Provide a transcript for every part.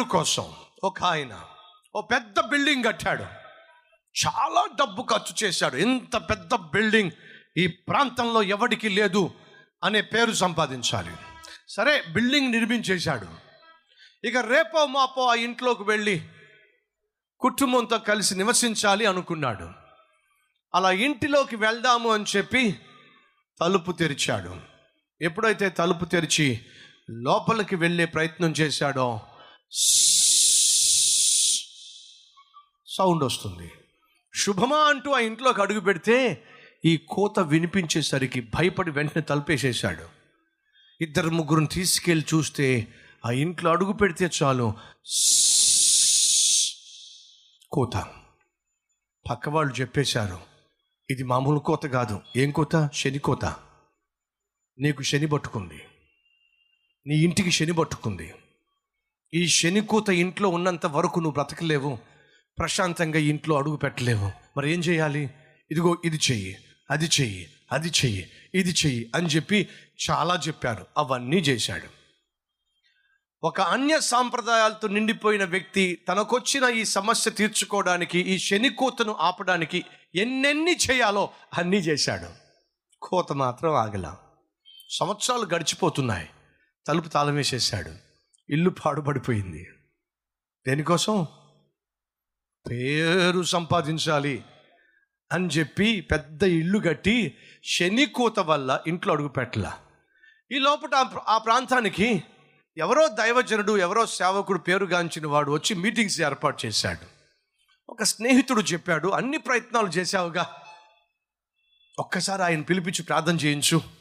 పేరు కోసం ఒక ఆయన ఓ పెద్ద బిల్డింగ్ కట్టాడు. చాలా డబ్బు ఖర్చు చేశాడు. ఇంత పెద్ద బిల్డింగ్ ఈ ప్రాంతంలో ఎవడికి లేదు అనే పేరు సంపాదించాలి. సరే బిల్డింగ్ నిర్మించేశాడు. ఇక రేపో మాపో ఆ ఇంట్లోకి వెళ్ళి కుటుంబంతో కలిసి నివసించాలి అనుకున్నాడు. అలా ఇంటిలోకి వెళ్దాము అని చెప్పి తలుపు తెరిచాడు. ఎప్పుడైతే తలుపు తెరిచి లోపలికి వెళ్ళే ప్రయత్నం చేశాడో సౌండ్ వస్తుంది. శుభమా అంటూ ఆ ఇంట్లోకి అడుగు పెడితే ఈ కోత వినిపించేసరికి భయపడి వెంటనే తలపేసేశాడు. ఇద్దరు ముగ్గురుని తీసుకెళ్ళి చూస్తే ఆ ఇంట్లో అడుగు పెడితే చాలు. కోత. పక్క వాళ్ళు చెప్పేశారు. ఇది మామూలు కోత కాదు. ఏం కోత? శని కోత. నీకు శని పట్టుకుంది. నీ ఇంటికి శని పట్టుకుంది. ఈ శనికూత ఇంట్లో ఉన్నంత వరకు నువ్వు బ్రతకలేవు. ప్రశాంతంగా ఇంట్లో అడుగు పెట్టలేవు. మరి ఏం చేయాలి? ఇదిగో ఇది చెయ్యి అది చెయ్యి అది చెయ్యి ఇది చెయ్యి అని చెప్పి చాలా చెప్పారు. అవన్నీ చేశాడు. ఒక అన్య సాంప్రదాయాలతో నిండిపోయిన వ్యక్తి తనకొచ్చిన ఈ సమస్య తీర్చుకోవడానికి ఈ శని కోతను ఆపడానికి ఎన్నెన్ని చేయాలో అన్నీ చేశాడు. కోత మాత్రం ఆగల. సంవత్సరాలు గడిచిపోతున్నాయి. తలుపు తాళం వేసేసాడు. ఇల్లు పాడుపడిపోయింది. దేనికోసం? పేరు సంపాదించాలి అని చెప్పి పెద్ద ఇల్లు కట్టి శనికూత వల్ల ఇంట్లో అడుగుపెట్టల ఈ లోపల ఆ ఆ ప్రాంతానికి ఎవరో దైవజనుడు ఎవరో సేవకుడు పేరుగాంచిన వాడు వచ్చి మీటింగ్స్ ఏర్పాటు చేశాడు. ఒక స్నేహితుడు చెప్పాడు అన్ని ప్రయత్నాలు చేశావుగా. ఒక్కసారి ఆయన పిలిపించి ప్రార్థన చేయించు.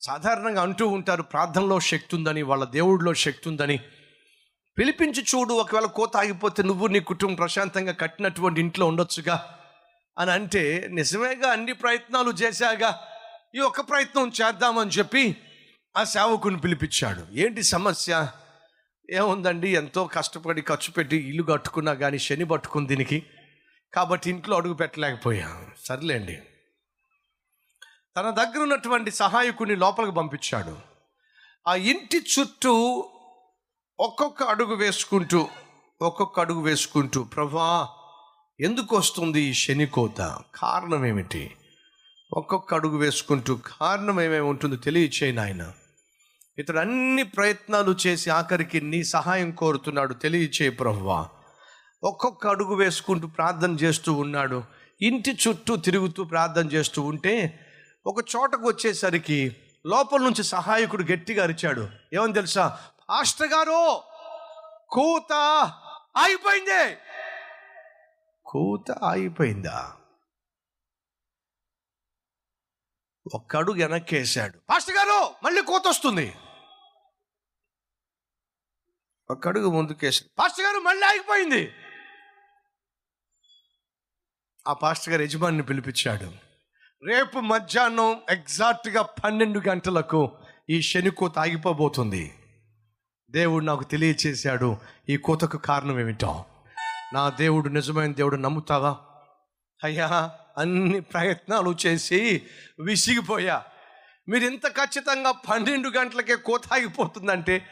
సాధారణంగా అంటూ ఉంటారు ప్రార్థనలో శక్తి ఉందని వాళ్ళ దేవుడిలో శక్తి ఉందని. పిలిపించి చూడు ఒకవేళ కోత ఆగిపోతే నువ్వు నీ కుటుంబం ప్రశాంతంగా కట్టినటువంటి ఇంట్లో ఉండొచ్చుగా అని అంటే నిజమేగా అన్ని ప్రయత్నాలు చేశాగా ఈ ఒక్క ప్రయత్నం చేద్దామని చెప్పి ఆ సేవకుని పిలిపించాడు. ఏంటి సమస్య? ఏముందండి? ఎంతో కష్టపడి ఖర్చు పెట్టి ఇల్లు కట్టుకున్నా కానీ శని పట్టుకుంది దీనికి. కాబట్టి ఇంట్లో అడుగు పెట్టలేకపోయా. సర్లేండి. తన దగ్గర ఉన్నటువంటి సహాయకుని లోపలికి పంపించాడు. ఆ ఇంటి చుట్టూ ఒక్కొక్క అడుగు వేసుకుంటూ ఒక్కొక్క అడుగు వేసుకుంటూ ప్రభా ఎందుకు వస్తుంది ఈ శని కోత? కారణం ఏమిటి? ఒక్కొక్క అడుగు వేసుకుంటూ కారణం ఏమేమి ఉంటుందో తెలియచేయి నాయన. ఇతడు అన్ని ప్రయత్నాలు చేసి ఆఖరికి నీ సహాయం కోరుతున్నాడు. తెలియచేయి ప్రభువా ఒక్కొక్క అడుగు వేసుకుంటూ ప్రార్థన చేస్తూ ఉన్నాడు. ఇంటి చుట్టూ తిరుగుతూ ప్రార్థన చేస్తూ ఉంటే ఒక చోటకు వచ్చేసరికి లోపల నుంచి సహాయకుడు గట్టిగా అరిచాడు. ఏమని తెలుసా? పాస్టర్ గారు కూత అయిపోయింది కూత అయిపోయిందా ఒక్కడు అడుగు వెనక్కేసాడు. పాస్టర్ గారు మళ్ళీ కూత వస్తుంది. ఒక్కడుగు ముందుకేసాడు. పాస్టర్ గారు మళ్ళీ ఆగిపోయింది. ఆ పాస్టర్ గారు యజమానిని పిలిపించాడు. రేపు మధ్యాహ్నం ఎగ్జాక్ట్గా పన్నెండు గంటలకు ఈ శని కోత ఆగిపోబోతుంది. దేవుడు నాకు తెలియచేశాడు. ఈ కోతకు కారణం ఏమిటో. నా దేవుడు నిజమైన దేవుడు నమ్ముతావా? అయ్యా అన్ని ప్రయత్నాలు చేసి విసిగిపోయా. మీరు ఇంత ఖచ్చితంగా పన్నెండు గంటలకే కోత ఆగిపోతుందంటే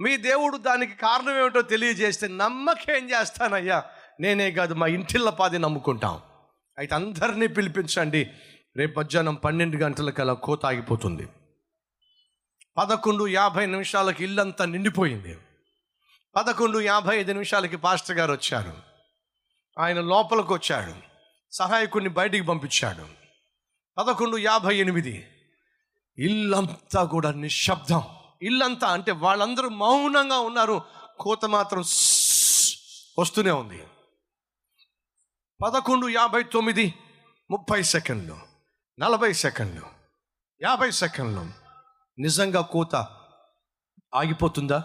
మీ దేవుడు దానికి కారణం ఏమిటో తెలియజేస్తే నమ్మకేం చేస్తానయ్యా? నేనే కాదు మా ఇంటిల్ల పాది నమ్ముకుంటాం. అయితే అందరినీ పిలిపించండి. రేపు మధ్యాహ్నం పన్నెండు గంటలకల్లా కోత ఆగిపోతుంది. పదకొండు యాభై నిమిషాలకి ఇల్లంతా నిండిపోయింది. పదకొండు యాభై ఐదు నిమిషాలకి పాస్టర్ గారు వచ్చారు. ఆయన లోపలికి వచ్చాడు. సహాయకుడిని బయటికి పంపించాడు. పదకొండు యాభై ఎనిమిది. ఇల్లంతా కూడా నిశ్శబ్దం. ఇల్లంతా అంటే వాళ్ళందరూ మౌనంగా ఉన్నారు. కోత మాత్రం వస్తూనే ఉంది. పదకొండు యాభై తొమ్మిది ముప్పై సెకండ్లు. నలభై సెకండ్లు. యాభై సెకండ్లు. నిజంగా కోత ఆగిపోతుందా?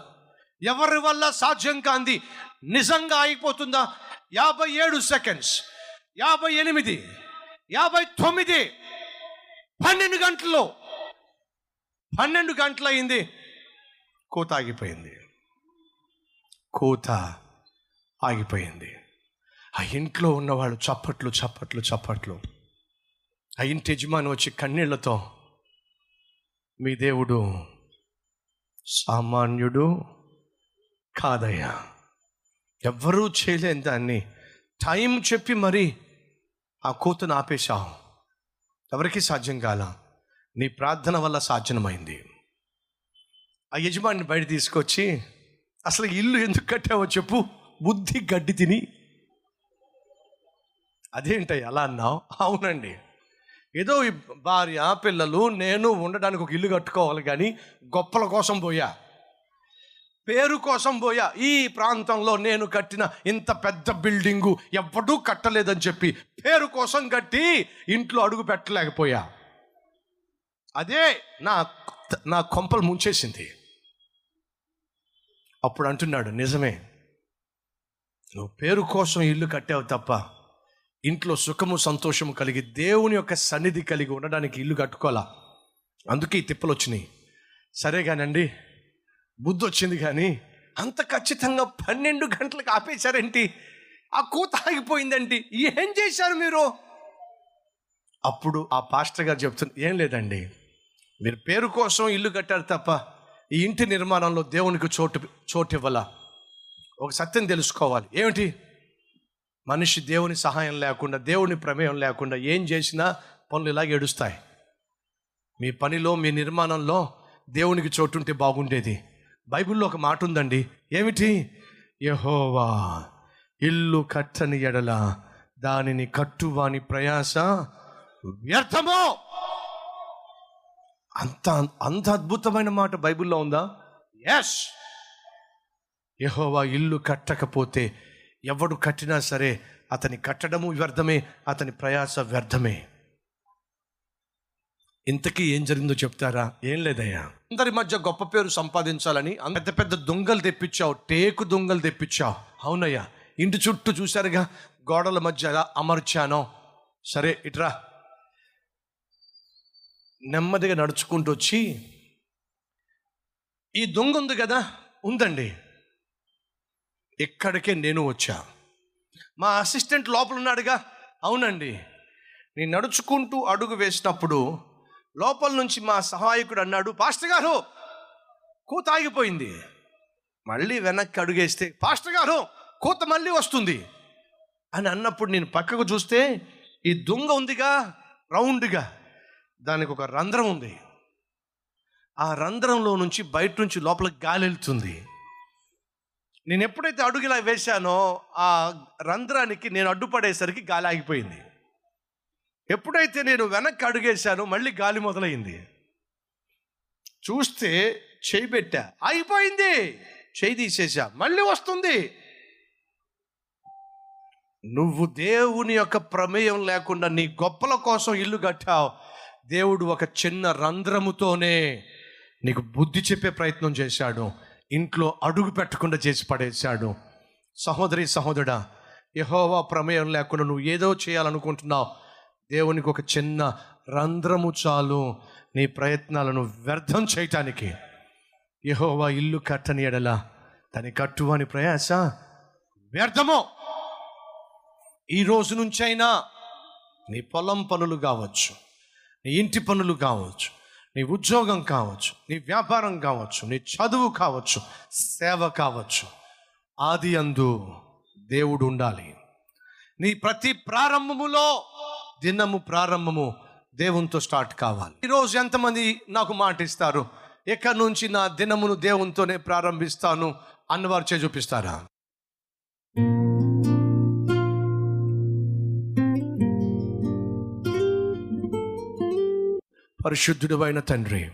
ఎవరి వల్ల సాధ్యం కాంది? నిజంగా ఆగిపోతుందా? యాభై ఏడు సెకండ్స్. యాభై ఎనిమిది. యాభై తొమ్మిది. పన్నెండు గంటల్లో. పన్నెండు గంటలయింది. కోత ఆగిపోయింది. కోత ఆగిపోయింది. ఆ ఇంట్లో ఉన్నవాళ్ళు చప్పట్లు చప్పట్లు చప్పట్లు. ఆ ఇంటి యజమాని వచ్చి కన్నీళ్ళతో మీ దేవుడు సామాన్యుడు కాదయ్యా. ఎవ్వరూ చేయలేని దాన్ని. టైం చెప్పి మరి ఆ కూతును ఆపేశావు. ఎవరికి సాధ్యం కాల. నీ ప్రార్థన వల్ల సాధ్యమైంది. ఆ యజమాని బయట తీసుకొచ్చి అసలు ఇల్లు ఎందుకు కట్టావో చెప్పు. బుద్ధి గడ్డి తిని. అదేంటి అలా అన్నావు? అవునండి. ఏదో ఈ భార్య పిల్లలు నేను ఉండడానికి ఒక ఇల్లు కట్టుకోవాలి కానీ గొప్పల కోసం పోయా. పేరు కోసం పోయా. ఈ ప్రాంతంలో నేను కట్టిన ఇంత పెద్ద బిల్డింగు ఎవ్వడూ కట్టలేదని చెప్పి పేరు కోసం కట్టి ఇంట్లో అడుగు పెట్టలేకపోయా. అదే నా నా కొంపలు ముంచేసింది. అప్పుడు అంటున్నాడు నిజమే నువ్వు పేరు కోసం ఇల్లు కట్టావు తప్ప ఇంట్లో సుఖము సంతోషము కలిగి దేవుని యొక్క సన్నిధి కలిగి ఉండడానికి ఇల్లు కట్టుకోవాలా? అందుకే ఈ తిప్పలు వచ్చినాయి సరే కానండి బుద్ధి వచ్చింది కానీ అంత ఖచ్చితంగా పన్నెండు గంటలకు ఆపేశారేంటి? ఆ కూత ఆగిపోయిందండి ఏం చేశారు మీరు? అప్పుడు ఆ పాస్టర్ గారు చెప్తున్నారు ఏం లేదండి. మీరు పేరు కోసం ఇల్లు కట్టారు తప్ప ఈ ఇంటి నిర్మాణంలో దేవునికి చోటు చోటు ఇవ్వాల ఒక సత్యం తెలుసుకోవాలి. ఏమిటి? మనిషి దేవుని సహాయం లేకుండా దేవుని ప్రమేయం లేకుండా ఏం చేసినా పనులు ఇలాగ ఏడుస్తాయి. మీ పనిలో మీ నిర్మాణంలో దేవునికి చోటు ఉంటే బాగుండేది. బైబిల్లో ఒక మాట ఉందండి. ఏమిటి? యహోవా ఇల్లు కట్టని ఎడల దానిని కట్టువాని ప్రయాస వ్యర్థమో! అంత అంత అద్భుతమైన మాట బైబిల్లో ఉందా? ఎస్ యహోవా ఇల్లు కట్టకపోతే ఎవడు కట్టినా సరే అతని కట్టడము వ్యర్థమే అతని ప్రయాస వ్యర్థమే. ఇంతకీ ఏం జరిగిందో చెప్తారా? ఏం లేదయ్యా. అందరి మధ్య గొప్ప పేరు సంపాదించాలని అంత పెద్ద పెద్ద దొంగలు తెప్పించావు టేకు దొంగలు తెప్పించావు. అవునయ్యా. ఇంటి చుట్టూ చూశారుగా గోడల మధ్య ఎలా అమర్చానో. సరే ఇట్రా. నెమ్మదిగా నడుచుకుంటూ వచ్చి ఈ దొంగ ఉంది కదా ఉందండి. ఇక్కడికే నేను వచ్చా. మా అసిస్టెంట్ లోపల ఉన్నాడుగా అవునండి. నేను నడుచుకుంటూ అడుగు వేసినప్పుడు లోపల నుంచి మా సహాయకుడు అన్నాడు పాస్టర్ గారు కూత ఆగిపోయింది. మళ్ళీ వెనక్కి అడుగేస్తే పాస్టర్ గారు కూత మళ్ళీ వస్తుంది. అని అన్నప్పుడు నేను పక్కకు చూస్తే ఈ దొంగ ఉందిగా రౌండ్గా. దానికి ఒక రంధ్రం ఉంది. ఆ రంధ్రంలో నుంచి బయట నుంచి లోపల గాలి వెళ్తుంది. నేను ఎప్పుడైతే అడుగు ఇలా వేశానో ఆ రంధ్రానికి నేను అడ్డుపడేసరికి గాలి ఆగిపోయింది. ఎప్పుడైతే నేను వెనక్కి అడుగేశానో మళ్ళీ గాలి మొదలైంది. చూస్తే చేయి పెట్టా. అయిపోయింది చేయి తీసేసా మళ్ళీ వస్తుంది. నువ్వు దేవుని యొక్క ప్రమేయం లేకుండా నీ గొప్పల కోసం ఇల్లు కట్టావు. దేవుడు ఒక చిన్న రంధ్రముతోనే నీకు బుద్ధి చెప్పే ప్రయత్నం చేశాడు. ఇంట్లో అడుగు పెట్టకుండా చేసి పడేశాడు. సహోదరి సహోదరుడా యహోవా ప్రమేయం లేకుండా నువ్వు ఏదో చేయాలనుకుంటున్నావు. దేవునికి ఒక చిన్న రంధ్రము చాలు. నీ ప్రయత్నాలను వ్యర్థం చేయటానికి. యహోవా ఇల్లు కట్టని ఎడల తని కట్టువని ప్రయాస వ్యర్థమో. ఈ రోజు నుంచైనా నీ పొలం పనులు కావచ్చు నీ ఇంటి పనులు కావచ్చు నీ ఉద్యోగం కావచ్చు నీ వ్యాపారం కావచ్చు నీ చదువు కావచ్చు సేవ కావచ్చు. ఆది అందు దేవుడు ఉండాలి. నీ ప్రతి ప్రారంభములో దినము ప్రారంభము దేవునితో స్టార్ట్ కావాలి. ఈరోజు ఎంతమంది నాకు మాట ఇస్తారు? ఎక్కడి నుంచి నా దినమును దేవునితోనే ప్రారంభిస్తాను? అన్నవారు చే చూపిస్తారా? పరిశుద్ధుడు అయిన తండ్రి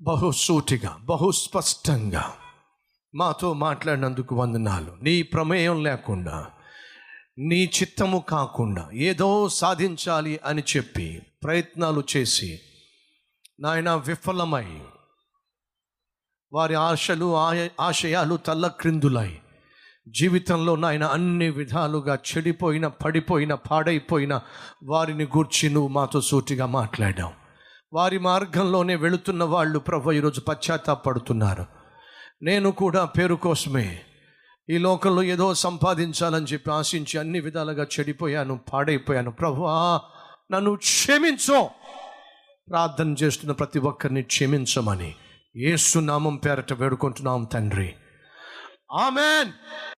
బహుసూటిగా బహుస్పష్టంగా మాతో మాట్లాడినందుకు వందనాలు. నీ ప్రమేయం లేకుండా నీ చిత్తము కాకుండా ఏదో సాధించాలి అని చెప్పి ప్రయత్నాలు చేసి నాయన విఫలమై వారి ఆశలు ఆశయాలు తల్ల క్రిందులై జీవితంలో నాయన అన్ని విధాలుగా చెడిపోయిన పడిపోయిన పాడైపోయిన వారిని గూర్చి నువ్వు మాతో సూటిగా మాట్లాడావు. వారి మార్గంలోనే వెళుతున్న వాళ్ళు ప్రభు ఈరోజు పశ్చాత్తాపడుతున్నారు. నేను కూడా పేరు కోసమే ఈ లోకంలో ఏదో సంపాదించాలని చెప్పి ఆశించి అన్ని విధాలుగా చెడిపోయాను పాడైపోయాను. ప్రభువా నన్ను క్షమించో. ప్రార్థన చేస్తున్న ప్రతి ఒక్కరిని క్షమించమని ఏసునామం నామం పేరట వేడుకుంటున్నాం తండ్రి. ఆమెన్.